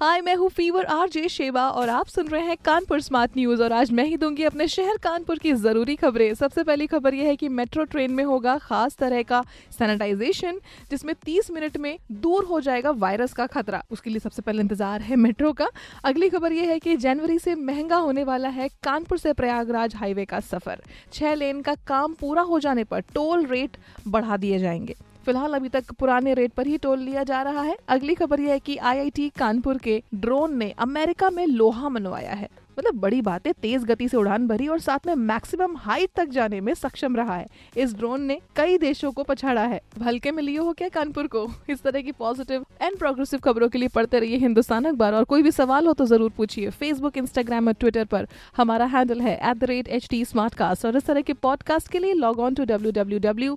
हाय, मैं हूँ fever RJ Sheba और आप सुन रहे हैं कानपुर स्मार्ट न्यूज़ और आज मैं ही दूँगी अपने शहर कानपुर की ज़रूरी खबरें। सबसे पहली खबर यह है कि मेट्रो ट्रेन में होगा खास तरह का सैनिटाइजेशन, जिसमें 30 मिनट में दूर हो जाएगा वायरस का खतरा। उसके लिए सबसे पहले इंतज़ार है मेट्रो का। अगली खबर यह है कि जनवरी से महँगा होने वाला है कानपुर से प्रयागराज हाईवे का सफ़र। छह लेन का काम पूरा हो जाने पर टोल रेट बढ़ा दिए जाएँगे। फ़िलहाल अभी तक पुराने रेट पर ही टोल लिया जा रहा है। अगली खबर यह है कि आईआईटी कानपुर के ड्रोन ने अमेरिका में लोहा मनवाया है। मतलब बड़ी बात है तेज गति से उड़ान भरी और साथ में मैक्सिमम हाइट तक जाने में सक्षम रहा है। इस ड्रोन ने कई देशों को पछाड़ा है। हल्के में लिए हो क्या कानपुर को? इस तरह की पॉजिटिव एंड प्रोग्रेसिव खबरों के लिए पढ़ते रहिए हिंदुस्तान अखबार। और कोई भी सवाल हो तो ज़रूर पूछिए। फेसबुक इंस्टाग्राम और ट्विटर पर हमारा हैंडल है एट और इस तरह के पॉडकास्ट के लिए log on to W